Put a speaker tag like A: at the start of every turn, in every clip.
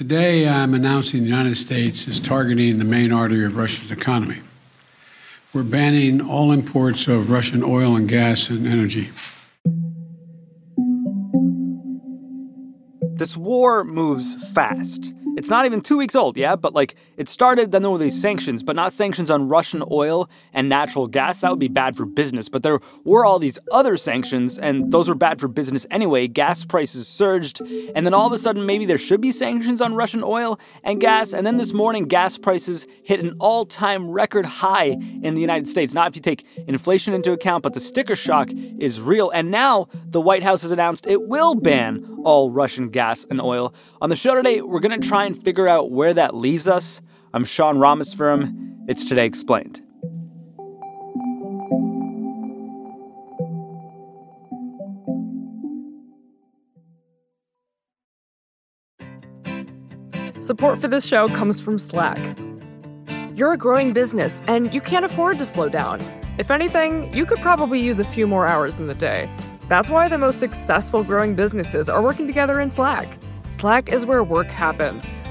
A: Today, I'm announcing the United States is targeting the main artery of Russia's economy. We're banning all imports of Russian oil and gas and energy.
B: This war moves fast. It's not even two weeks old, yeah? But like, it started, then there were these sanctions, but not sanctions on Russian oil and natural gas. That would be bad for business. But there were all these other sanctions, and those were bad for business anyway. Gas prices surged, and then all of a sudden, maybe there should be sanctions on Russian oil and gas. And then this morning, gas prices hit an all time record high in the United States. Not if you take inflation into account, but the sticker shock is real. And now the White House has announced it will ban all Russian gas and oil. On the show today, we're going to try and figure out where that leaves us. I'm Sean Rameswaram. It's Today Explained.
C: Support for this show comes from Slack. You're a growing business and you can't afford to slow down. If anything, you could probably use a few more hours in the day. That's why the most successful growing businesses are working together in Slack. Slack is where work happens,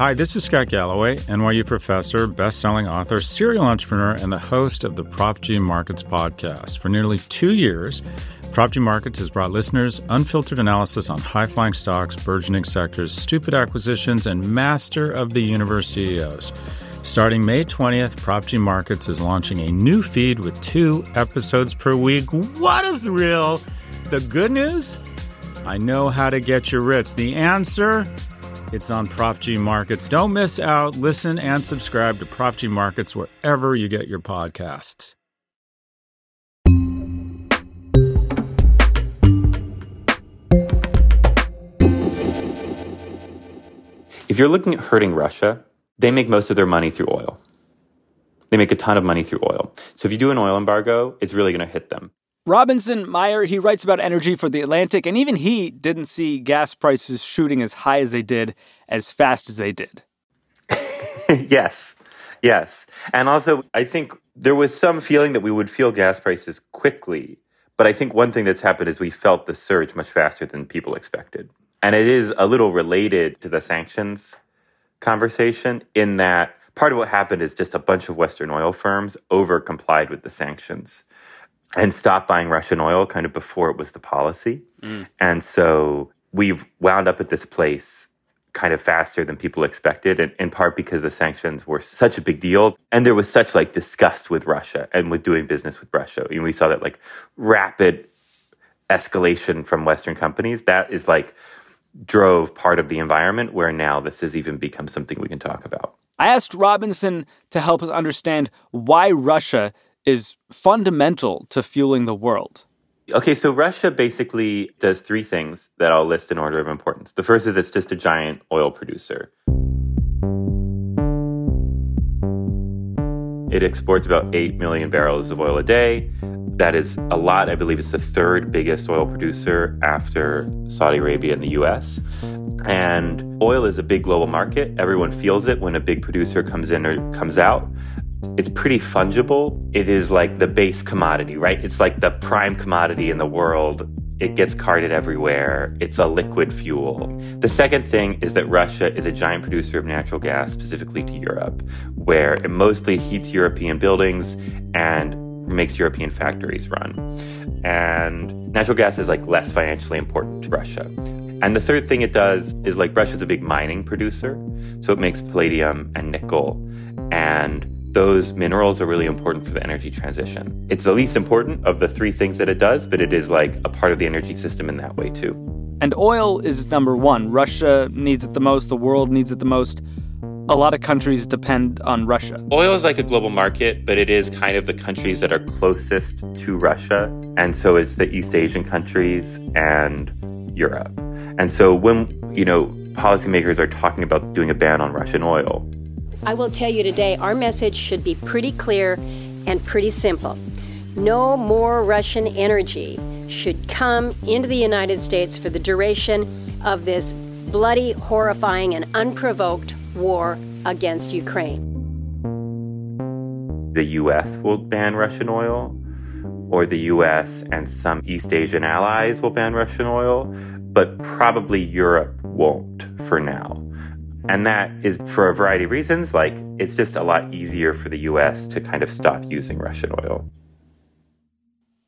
D: Hi, this is Scott Galloway, NYU professor, best-selling author, serial entrepreneur, and the host of the Prop G Markets podcast. For nearly two years, Prop G Markets has brought listeners unfiltered analysis on high-flying stocks, burgeoning sectors, stupid acquisitions, and master of the universe CEOs. Starting May 20th, Prop G Markets is launching a new feed with two episodes per week. What a thrill! The good news? I know how to get you rich. The answer? It's on Prop G Markets. Don't miss out. Listen and subscribe to Prop G Markets wherever you get your podcasts.
E: If you're looking at hurting Russia, they make most of their money through oil. They make a ton of money through oil. So if you do an oil embargo, it's really going to hit them.
B: Robinson Meyer, he writes about energy for The Atlantic, and even he didn't see gas prices shooting as high as they did, as fast as they did.
E: yes, yes. And also, I think there was some feeling that we would feel gas prices quickly. But I think one thing that's happened is we felt the surge much faster than people expected. And it is a little related to the sanctions conversation in that part of what happened is just a bunch of Western oil firms over complied with the sanctions and stopped buying Russian oil kind of before it was the policy. Mm. And so we've wound up at this place kind of faster than people expected and in part because the sanctions were such a big deal and there was such like disgust with Russia and with doing business with Russia. And we saw that like rapid escalation from western companies that is like drove part of the environment where now this has even become something we can talk about.
B: I asked Robinson to help us understand why Russia is fundamental to fueling the world.
E: Okay, so Russia basically does three things that I'll list in order of importance. The first is it's just a giant oil producer. It exports about 8 million barrels of oil a day. That is a lot. I believe it's the third biggest oil producer after Saudi Arabia and the US. And oil is a big global market. Everyone feels it when a big producer comes in or comes out. It's pretty fungible. It is like the base commodity, right? It's like the prime commodity in the world. It gets carted everywhere. It's a liquid fuel. The second thing is that Russia is a giant producer of natural gas, specifically to Europe, where it mostly heats European buildings and makes European factories run. And natural gas is like less financially important to Russia. And the third thing it does is like Russia's a big mining producer, so it makes palladium and nickel. And those minerals are really important for the energy transition. It's the least important of the three things that it does, but it is like a part of the energy system in that way too.
B: And oil is number one. Russia needs it the most, the world needs it the most. A lot of countries depend on Russia.
E: Oil is like a global market, but it is kind of the countries that are closest to Russia. And so it's the East Asian countries and Europe. And so when, you know, policymakers are talking about doing a ban on Russian oil,
F: I will tell you today our message should be pretty clear and pretty simple. no more Russian energy should come into the United States for the duration of this bloody, horrifying, and unprovoked war against Ukraine.
E: The U.S. will ban Russian oil, or the U.S. and some East Asian allies will ban Russian oil, but probably Europe won't for now. And that is for a variety of reasons. Like, it's just a lot easier for the US to kind of stop using Russian oil.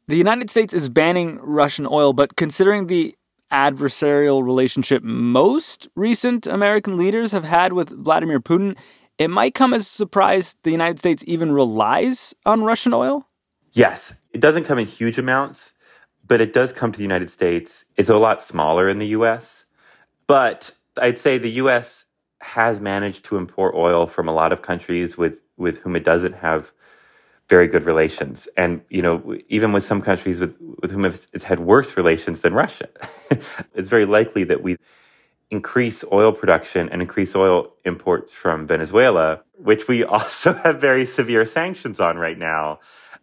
B: The United States is banning Russian oil, but considering the adversarial relationship most recent American leaders have had with Vladimir Putin, it might come as a surprise the United States even relies on Russian oil?
E: Yes, it doesn't come in huge amounts, but it does come to the United States. It's a lot smaller in the US, but I'd say the US has managed to import oil from a lot of countries with, with whom it doesn't have very good relations. And, you know, even with some countries with, with whom it's, it's had worse relations than Russia, it's very likely that we increase oil production and increase oil imports from Venezuela, which we also have very severe sanctions on right now.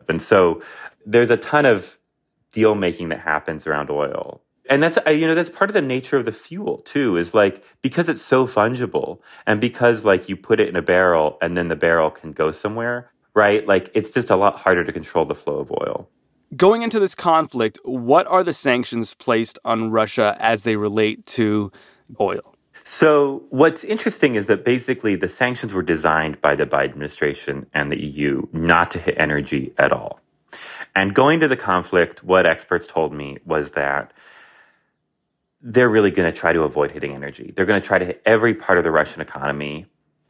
E: And so there's a ton of deal making that happens around oil and that's you know that's part of the nature of the fuel too is like because it's so fungible and because like you put it in a barrel and then the barrel can go somewhere right? Like it's just a lot harder to control the flow of oil.
B: Going into this conflict what are the sanctions placed on russia as they relate to oil?
E: So what's interesting is that basically the sanctions were designed by the biden administration and the eu not to hit energy at all. And going to the conflict what experts told me was that they're really going to try to avoid hitting energy. They're going to try to hit every part of the Russian economy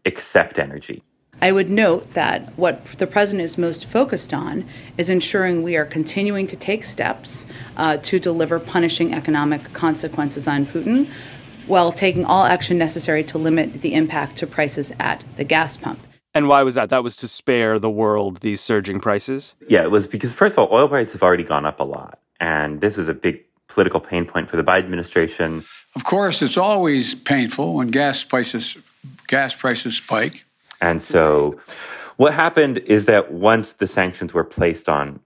E: except energy.
G: I would note that what the president is most focused on is ensuring we are continuing to take steps uh, to deliver punishing economic consequences on Putin while taking all action necessary to limit the impact to prices at the gas pump.
B: And why was that? That was to spare the world these surging prices?
E: Yeah, it was because, first of all, oil prices have already gone up a lot. And this was a big political pain point for the Biden administration.
A: Of course, it's always painful when gas prices gas prices spike.
E: And so what happened is that once the sanctions were placed on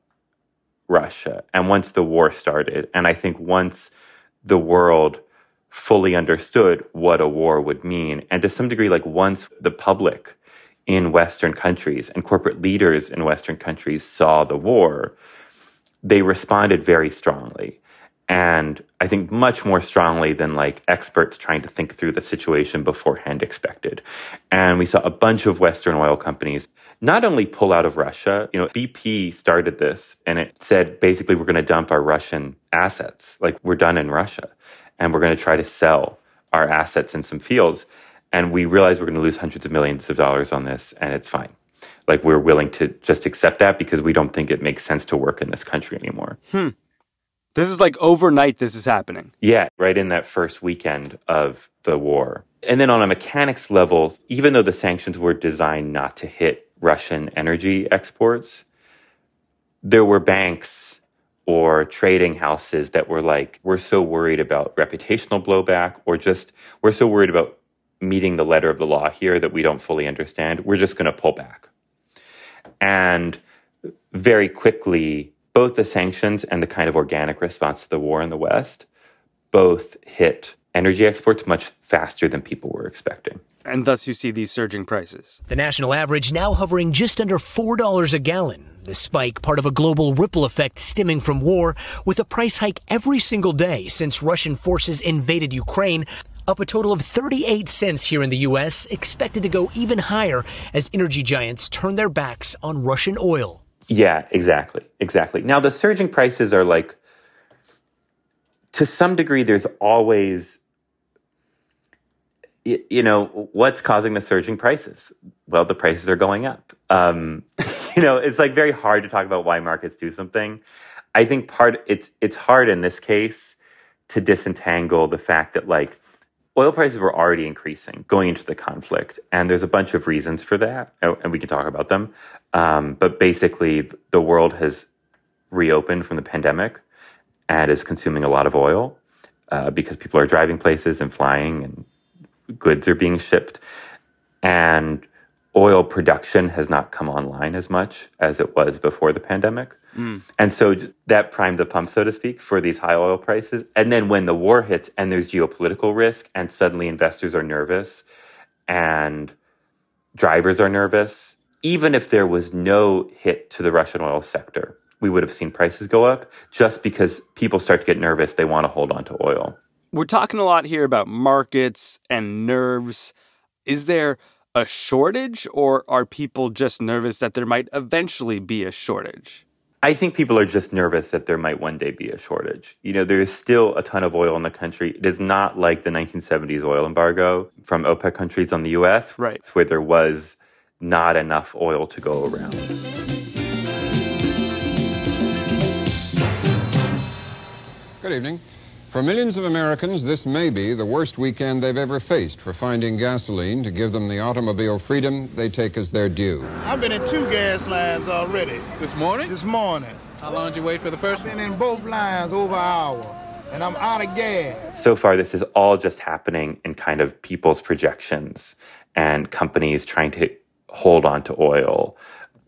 E: Russia and once the war started, and I think once the world fully understood what a war would mean, and to some degree, like once the public in Western countries and corporate leaders in Western countries saw the war, they responded very strongly and I think much more strongly than like experts trying to think through the situation beforehand expected. And we saw a bunch of Western oil companies not only pull out of Russia, you know, BP started this and it said basically we're going to dump our Russian assets. Like we're done in Russia and we're going to try to sell our assets in some fields. And we realize we're going to lose hundreds of millions of dollars on this and it's fine. Like we're willing to just accept that because we don't think it makes sense to work in this country anymore.
B: Hmm. This is like overnight, this is happening.
E: Yeah, right in that first weekend of the war. And then on a mechanics level, even though the sanctions were designed not to hit Russian energy exports, there were banks or trading houses that were like, we're so worried about reputational blowback, or just we're so worried about meeting the letter of the law here that we don't fully understand. We're just going to pull back. And very quickly, both the sanctions and the kind of organic response to the war in the West both hit energy exports much faster than people were expecting.
B: And thus you see these surging prices.
H: The national average now hovering just under $4 a gallon. The spike, part of a global ripple effect stemming from war, with a price hike every single day since Russian forces invaded Ukraine, up a total of 38 cents here in the U.S., expected to go even higher as energy giants turn their backs on Russian oil.
E: Yeah, exactly. Exactly. Now, the surging prices are like, to some degree, there's always, you know, what's causing the surging prices? Well, the prices are going up. Um, you know, it's like very hard to talk about why markets do something. I think part it's it's hard in this case to disentangle the fact that like oil prices were already increasing going into the conflict, and there's a bunch of reasons for that, and we can talk about them. Um, but basically, the world has reopened from the pandemic and is consuming a lot of oil uh, because people are driving places and flying, and goods are being shipped, and oil production has not come online as much as it was before the pandemic. Mm. And so that primed the pump, so to speak, for these high oil prices. And then when the war hits and there's geopolitical risk, and suddenly investors are nervous and drivers are nervous, even if there was no hit to the Russian oil sector, we would have seen prices go up just because people start to get nervous. They want to hold on to oil.
B: We're talking a lot here about markets and nerves. Is there a shortage, or are people just nervous that there might eventually be a shortage?
E: I think people are just nervous that there might one day be a shortage. You know, there is still a ton of oil in the country. It is not like the 1970s oil embargo from OPEC countries on the US,
B: right.
E: where there was not enough oil to go around.
I: Good evening. For millions of Americans, this may be the worst weekend they've ever faced for finding gasoline to give them the automobile freedom they take as their due.
J: I've been in two gas lines already.
K: This morning?
J: This morning.
K: How long did you wait for the first
J: I've been in both lines over an hour, and I'm out of gas.
E: So far, this is all just happening in kind of people's projections and companies trying to hold on to oil.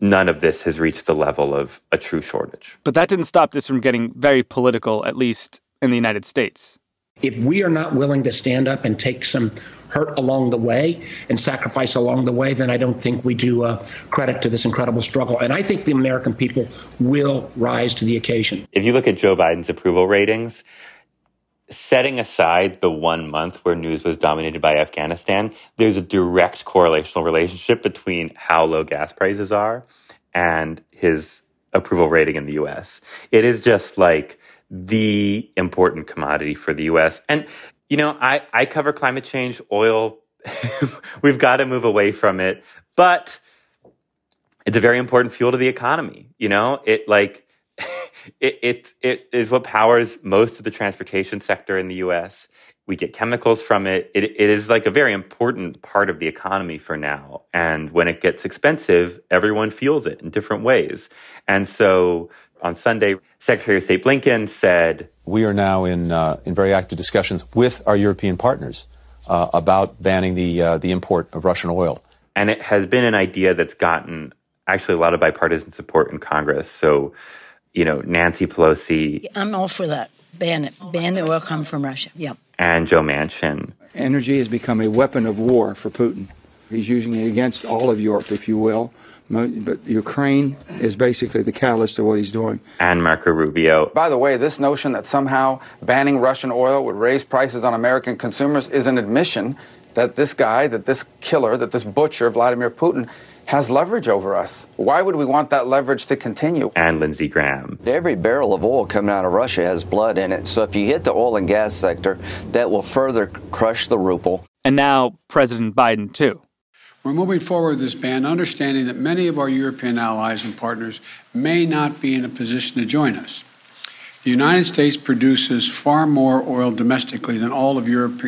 E: None of this has reached the level of a true shortage.
B: But that didn't stop this from getting very political, at least in the United States.
L: If we are not willing to stand up and take some hurt along the way and sacrifice along the way, then I don't think we do uh, credit to this incredible struggle. And I think the American people will rise to the occasion.
E: If you look at Joe Biden's approval ratings, setting aside the one month where news was dominated by Afghanistan, there's a direct correlational relationship between how low gas prices are and his approval rating in the US. It is just like the important commodity for the US. And, you know, I, I cover climate change, oil. We've got to move away from it. But it's a very important fuel to the economy. You know, it like, it, it, it is what powers most of the transportation sector in the US. We get chemicals from it. it. It is like a very important part of the economy for now. And when it gets expensive, everyone feels it in different ways. And so on Sunday, Secretary of State Blinken said,
M: "We are now in uh, in very active discussions with our European partners uh, about banning the uh, the import of Russian oil."
E: And it has been an idea that's gotten actually a lot of bipartisan support in Congress. So, you know, Nancy Pelosi.
N: I'm all for that. Ban it. Ban the oil coming from Russia. Yep.
E: And Joe Manchin.
O: Energy has become a weapon of war for Putin. He's using it against all of Europe, if you will but Ukraine is basically the catalyst of what he's doing.
E: And Marco Rubio.
P: By the way, this notion that somehow banning Russian oil would raise prices on American consumers is an admission that this guy, that this killer, that this butcher, Vladimir Putin, has leverage over us. Why would we want that leverage to continue?
E: And Lindsey Graham.
Q: Every barrel of oil coming out of Russia has blood in it. So if you hit the oil and gas sector, that will further crush the ruble.
B: And now President Biden, too.
A: We're moving forward with this ban, understanding that many of our European allies and partners may not be in a position to join us. The United States produces far more oil domestically than all of Europe,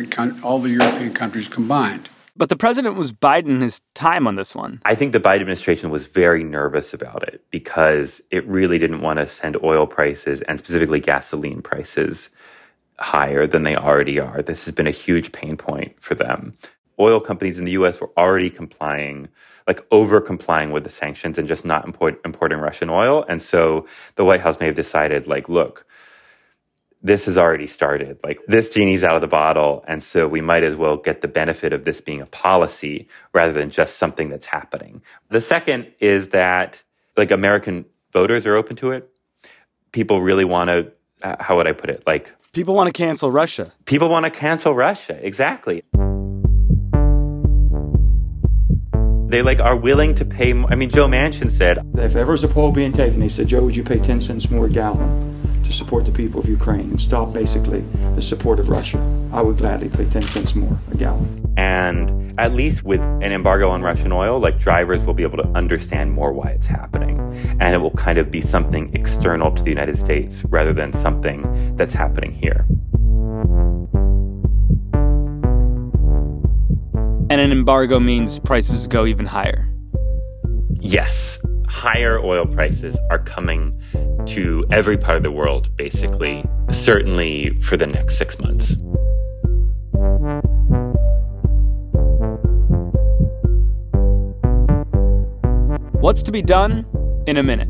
A: all the European countries combined.
B: But the president was biding his time on this one.
E: I think the Biden administration was very nervous about it because it really didn't want to send oil prices and specifically gasoline prices higher than they already are. This has been a huge pain point for them oil companies in the US were already complying, like over complying with the sanctions and just not import, importing Russian oil. And so the White House may have decided, like, look, this has already started. Like, this genie's out of the bottle. And so we might as well get the benefit of this being a policy rather than just something that's happening. The second is that, like, American voters are open to it. People really want to, uh, how would I put it? Like,
B: people want to cancel Russia.
E: People want to cancel Russia. Exactly. They like are willing to pay more. I mean, Joe Manchin said,
O: if ever was a poll being taken, he said, Joe, would you pay 10 cents more a gallon to support the people of Ukraine and stop basically the support of Russia? I would gladly pay 10 cents more a gallon.
E: And at least with an embargo on Russian oil, like drivers will be able to understand more why it's happening. And it will kind of be something external to the United States rather than something that's happening here.
B: Embargo means prices go even higher.
E: Yes, higher oil prices are coming to every part of the world, basically, certainly for the next six months.
B: What's to be done in a minute?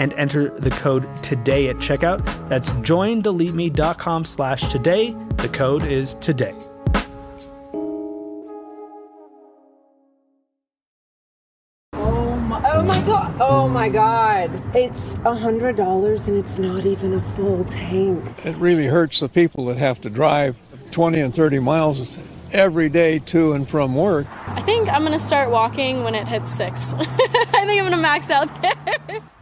R: and enter the code today at checkout. That's joindeleteme.com slash today. The code is today.
K: Oh my, oh my god! Oh my god! It's a hundred dollars and it's not even a full tank.
S: It really hurts the people that have to drive 20 and 30 miles every day to and from work.
B: I think I'm gonna start walking when it hits six. I think I'm gonna max out there.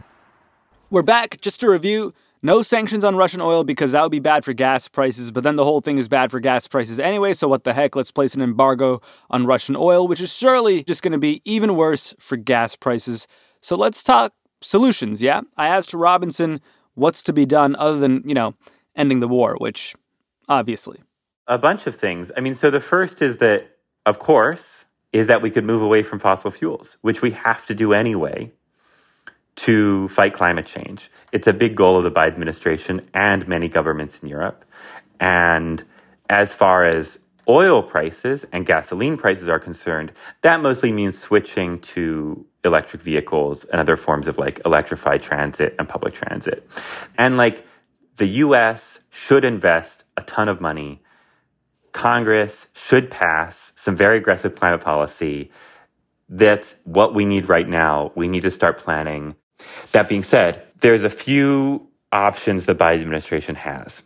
R: We're back. Just to review no sanctions on Russian oil because that would be bad for gas prices, but then the whole thing is bad for gas prices anyway, so what the heck? Let's place an embargo on Russian oil, which is surely just going to be even worse for gas prices. So let's talk solutions, yeah? I asked Robinson what's to be done other than, you know, ending the war, which obviously.
E: A bunch of things. I mean, so the first is that, of course, is that we could move away from fossil fuels, which we have to do anyway to fight climate change. It's a big goal of the Biden administration and many governments in Europe. And as far as oil prices and gasoline prices are concerned, that mostly means switching to electric vehicles and other forms of like electrified transit and public transit. And like the US should invest a ton of money. Congress should pass some very aggressive climate policy. That's what we need right now. We need to start planning that being said, there's a few options the Biden administration has.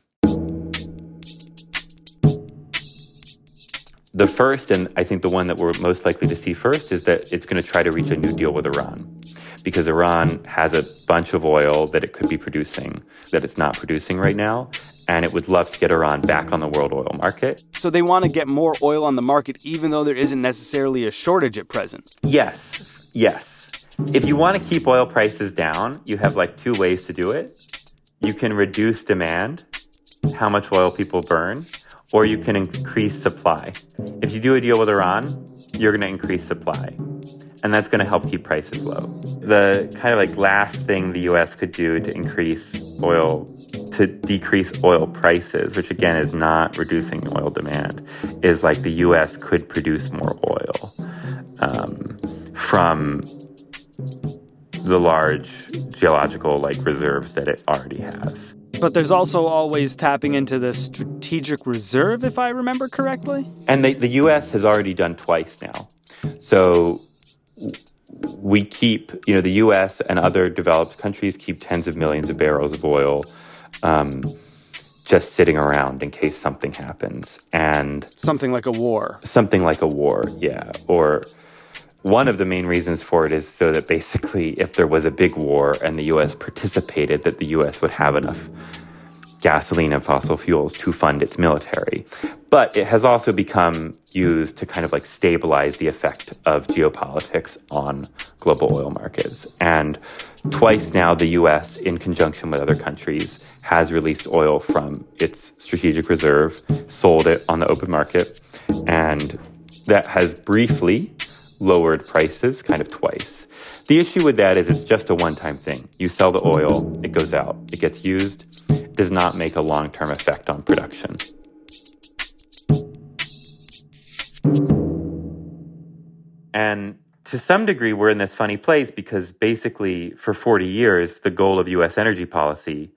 E: The first, and I think the one that we're most likely to see first, is that it's going to try to reach a new deal with Iran. Because Iran has a bunch of oil that it could be producing that it's not producing right now. And it would love to get Iran back on the world oil market.
R: So they want to get more oil on the market, even though there isn't necessarily a shortage at present?
E: Yes. Yes. If you want to keep oil prices down, you have like two ways to do it. You can reduce demand, how much oil people burn, or you can increase supply. If you do a deal with Iran, you're going to increase supply. And that's going to help keep prices low. The kind of like last thing the US could do to increase oil, to decrease oil prices, which again is not reducing oil demand, is like the US could produce more oil um, from the large geological like reserves that it already has.
R: But there's also always tapping into the
B: strategic reserve, if I remember correctly.
E: And the, the U.S. has already done twice now. So we keep, you know, the U.S. and other developed countries keep tens of millions of barrels of oil um, just sitting around in case something happens. And
B: something like a war.
E: Something like a war, yeah. Or one of the main reasons for it is so that basically, if there was a big war and the U.S. participated, that the U.S. would have enough gasoline and fossil fuels to fund its military. But it has also become used to kind of like stabilize the effect of geopolitics on global oil markets. And twice now, the US, in conjunction with other countries, has released oil from its strategic reserve, sold it on the open market, and that has briefly lowered prices kind of twice. The issue with that is it's just a one time thing. You sell the oil, it goes out, it gets used, does not make a long term effect on production. And to some degree, we're in this funny place because basically, for 40 years, the goal of US energy policy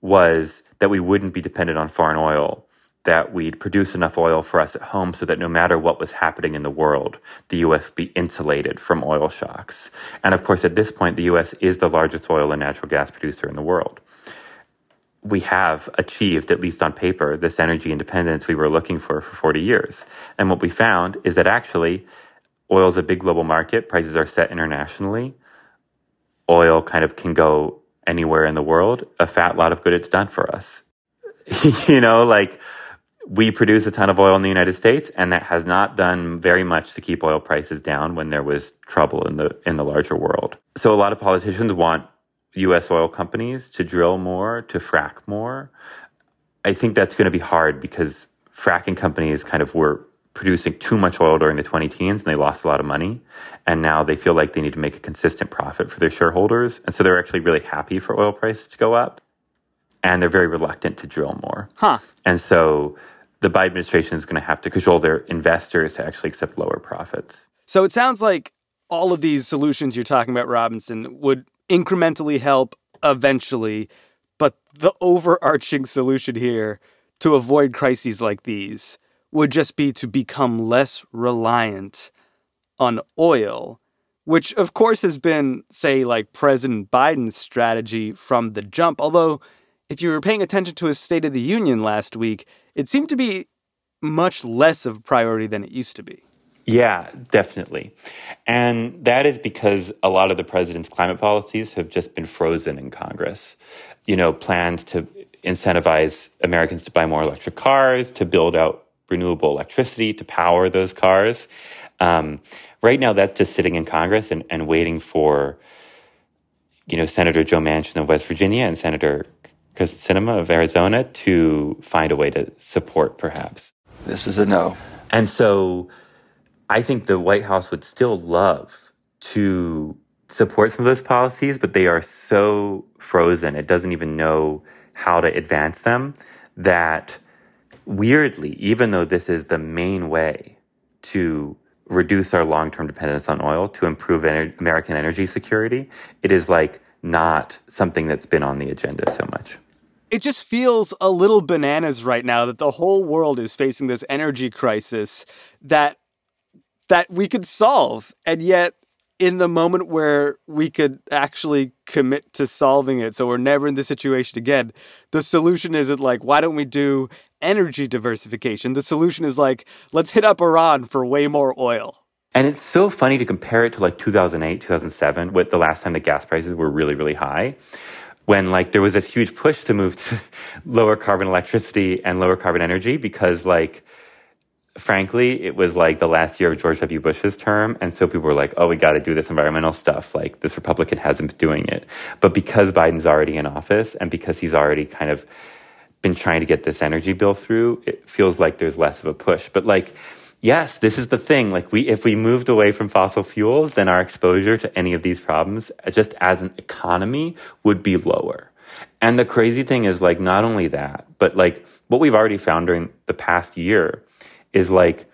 E: was that we wouldn't be dependent on foreign oil, that we'd produce enough oil for us at home so that no matter what was happening in the world, the US would be insulated from oil shocks. And of course, at this point, the US is the largest oil and natural gas producer in the world we have achieved, at least on paper, this energy independence we were looking for for 40 years. And what we found is that actually oil is a big global market, prices are set internationally. Oil kind of can go anywhere in the world. A fat lot of good it's done for us. you know, like we produce a ton of oil in the United States, and that has not done very much to keep oil prices down when there was trouble in the in the larger world. So a lot of politicians want U.S. oil companies to drill more, to frack more. I think that's going to be hard because fracking companies kind of were producing too much oil during the 20 teens and they lost a lot of money. And now they feel like they need to make a consistent profit for their shareholders. And so they're actually really happy for oil prices to go up. And they're very reluctant to drill more.
B: Huh.
E: And so the Biden administration is going to have to cajole their investors to actually accept lower profits.
B: So it sounds like all of these solutions you're talking about, Robinson, would incrementally help eventually. But the overarching solution here to avoid crises like these would just be to become less reliant on oil, which of course has been, say, like President Biden's strategy from the jump. Although, if you were paying attention to his State of the Union last week, it seemed to be much less of a priority than it used to be.
E: Yeah, definitely. And that is because a lot of the president's climate policies have just been frozen in Congress. You know, plans to incentivize Americans to buy more electric cars, to build out renewable electricity to power those cars. Um, right now, that's just sitting in Congress and, and waiting for, you know, Senator Joe Manchin of West Virginia and Senator Kyrsten Sinema of Arizona to find a way to support, perhaps.
Q: This is a no.
E: And so I think the White House would still love to support some of those policies, but they are so frozen, it doesn't even know how to advance them that weirdly, even though this is the main way to reduce our long term dependence on oil, to improve ener- American energy security, it is like not something that's been on the agenda so much.
B: It just feels a little bananas right now that the whole world is facing this energy crisis that that we could solve. And yet, in the moment where we could actually commit to solving it, so we're never in this situation again, the solution isn't like, why don't we do energy diversification? The solution is like, let's hit up Iran for way more oil.
E: And it's so funny to compare it to like 2008, 2007, with the last time the gas prices were really, really high when like there was this huge push to move to lower carbon electricity and lower carbon energy because like frankly, it was like the last year of George W. Bush's term. And so people were like, oh, we got to do this environmental stuff. Like this Republican hasn't been doing it. But because Biden's already in office and because he's already kind of been trying to get this energy bill through, it feels like there's less of a push. But like, yes, this is the thing. Like we, if we moved away from fossil fuels, then our exposure to any of these problems, uh, just as an economy, would be lower. And the crazy thing is like, not only that, but like what we've already found during the past year is like,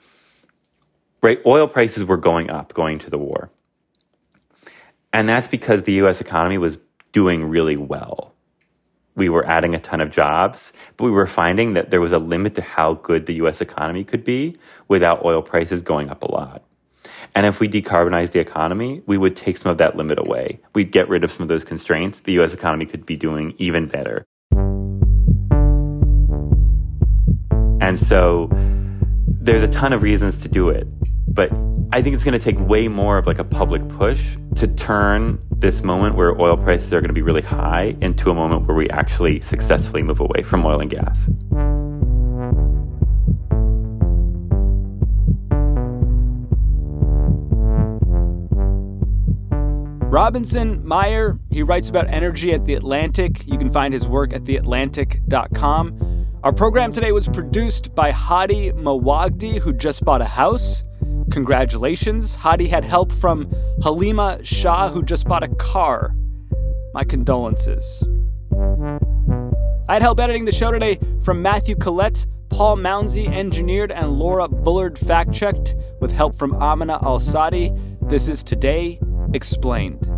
E: right, oil prices were going up going to the war. And that's because the US economy was doing really well. We were adding a ton of jobs, but we were finding that there was a limit to how good the US economy could be without oil prices going up a lot. And if we decarbonize the economy, we would take some of that limit away. We'd get rid of some of those constraints. The US economy could be doing even better. And so there's a ton of reasons to do it. But I think it's going to take way more of like a public push to turn this moment where oil prices are going to be really high into a moment where we actually successfully move away from oil and gas.
B: Robinson Meyer, he writes about energy at The Atlantic. You can find his work at theatlantic.com. Our program today was produced by Hady Mawajdeh, who just bought a house. Congratulations. Hady had help from Haleema Shah, who just bought a car. My condolences. I had help editing the show today from Matthew Collette, Paul Mounsey engineered, and Laura Bullard fact checked with help from Amina Al Sadi. This is Today Explained.